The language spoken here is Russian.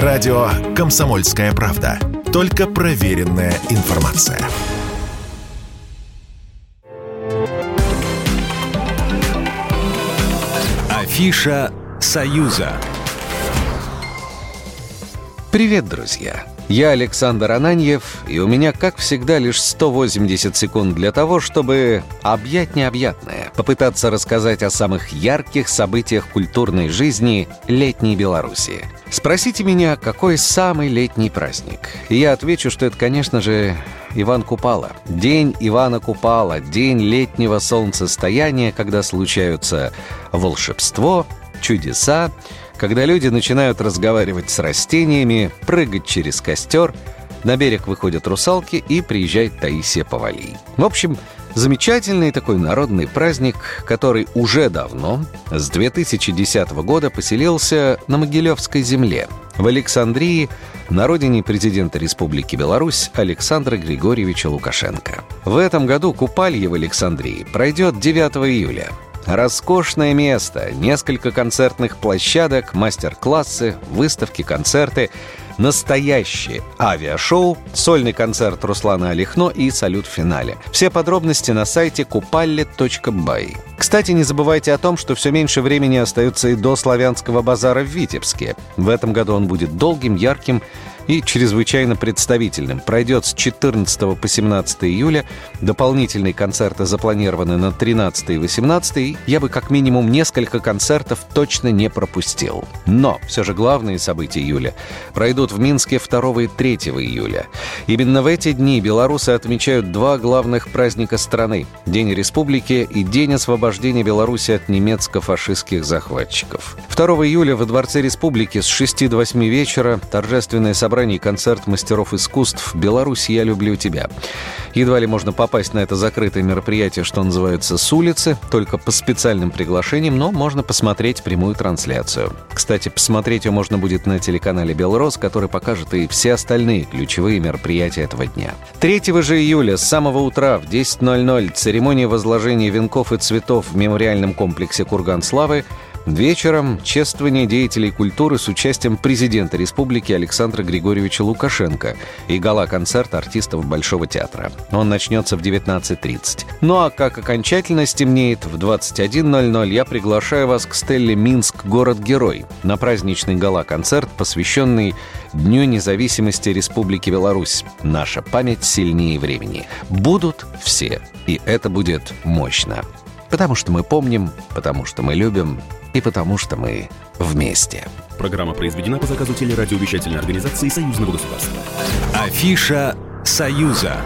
Радио «Комсомольская правда». Только проверенная информация. Афиша «Союза». Привет, друзья! Я Александр Ананьев, и у меня, как всегда, лишь 180 секунд для того, чтобы объять необъятное, попытаться рассказать о самых ярких событиях культурной жизни летней Беларуси. Спросите меня, какой самый летний праздник? И я отвечу, что это, конечно же, Иван Купала. День Ивана Купала, день летнего солнцестояния, когда случаются волшебство, чудеса, когда люди начинают разговаривать с растениями, прыгать через костер, на берег выходят русалки и приезжает Таисия Повалий. В общем, замечательный такой народный праздник, который уже давно, с 2010 года, поселился на Могилевской земле, в Александрии, на родине президента Республики Беларусь Александра Григорьевича Лукашенко. В этом году купалье в Александрии пройдет 9 июля – Роскошное место, несколько концертных площадок, мастер-классы, выставки, концерты, настоящее авиашоу, сольный концерт Руслана Алихно и салют в финале. Все подробности на сайте купалли.бай. Кстати, не забывайте о том, что все меньше времени остается и до славянского базара в Витебске. В этом году он будет долгим, ярким и чрезвычайно представительным. Пройдет с 14 по 17 июля. Дополнительные концерты запланированы на 13 и 18. Я бы как минимум несколько концертов точно не пропустил. Но все же главные события июля пройдут в Минске 2 и 3 июля. Именно в эти дни белорусы отмечают два главных праздника страны – День Республики и День освобождения Беларуси от немецко-фашистских захватчиков. 2 июля во Дворце Республики с 6 до 8 вечера торжественное собрание собрании концерт мастеров искусств «Беларусь, я люблю тебя». Едва ли можно попасть на это закрытое мероприятие, что называется, с улицы, только по специальным приглашениям, но можно посмотреть прямую трансляцию. Кстати, посмотреть ее можно будет на телеканале «Белрос», который покажет и все остальные ключевые мероприятия этого дня. 3 же июля с самого утра в 10.00 церемония возложения венков и цветов в мемориальном комплексе «Курган Славы» Вечером чествование деятелей культуры с участием президента республики Александра Григорьевича Лукашенко и гала-концерт артистов Большого театра. Он начнется в 19.30. Ну а как окончательно стемнеет, в 21.00 я приглашаю вас к Стелле Минск «Город-герой» на праздничный гала-концерт, посвященный Дню независимости Республики Беларусь. Наша память сильнее времени. Будут все, и это будет мощно. Потому что мы помним, потому что мы любим, и потому что мы вместе. Программа произведена по заказу телерадиовещательной организации Союзного государства. Афиша «Союза».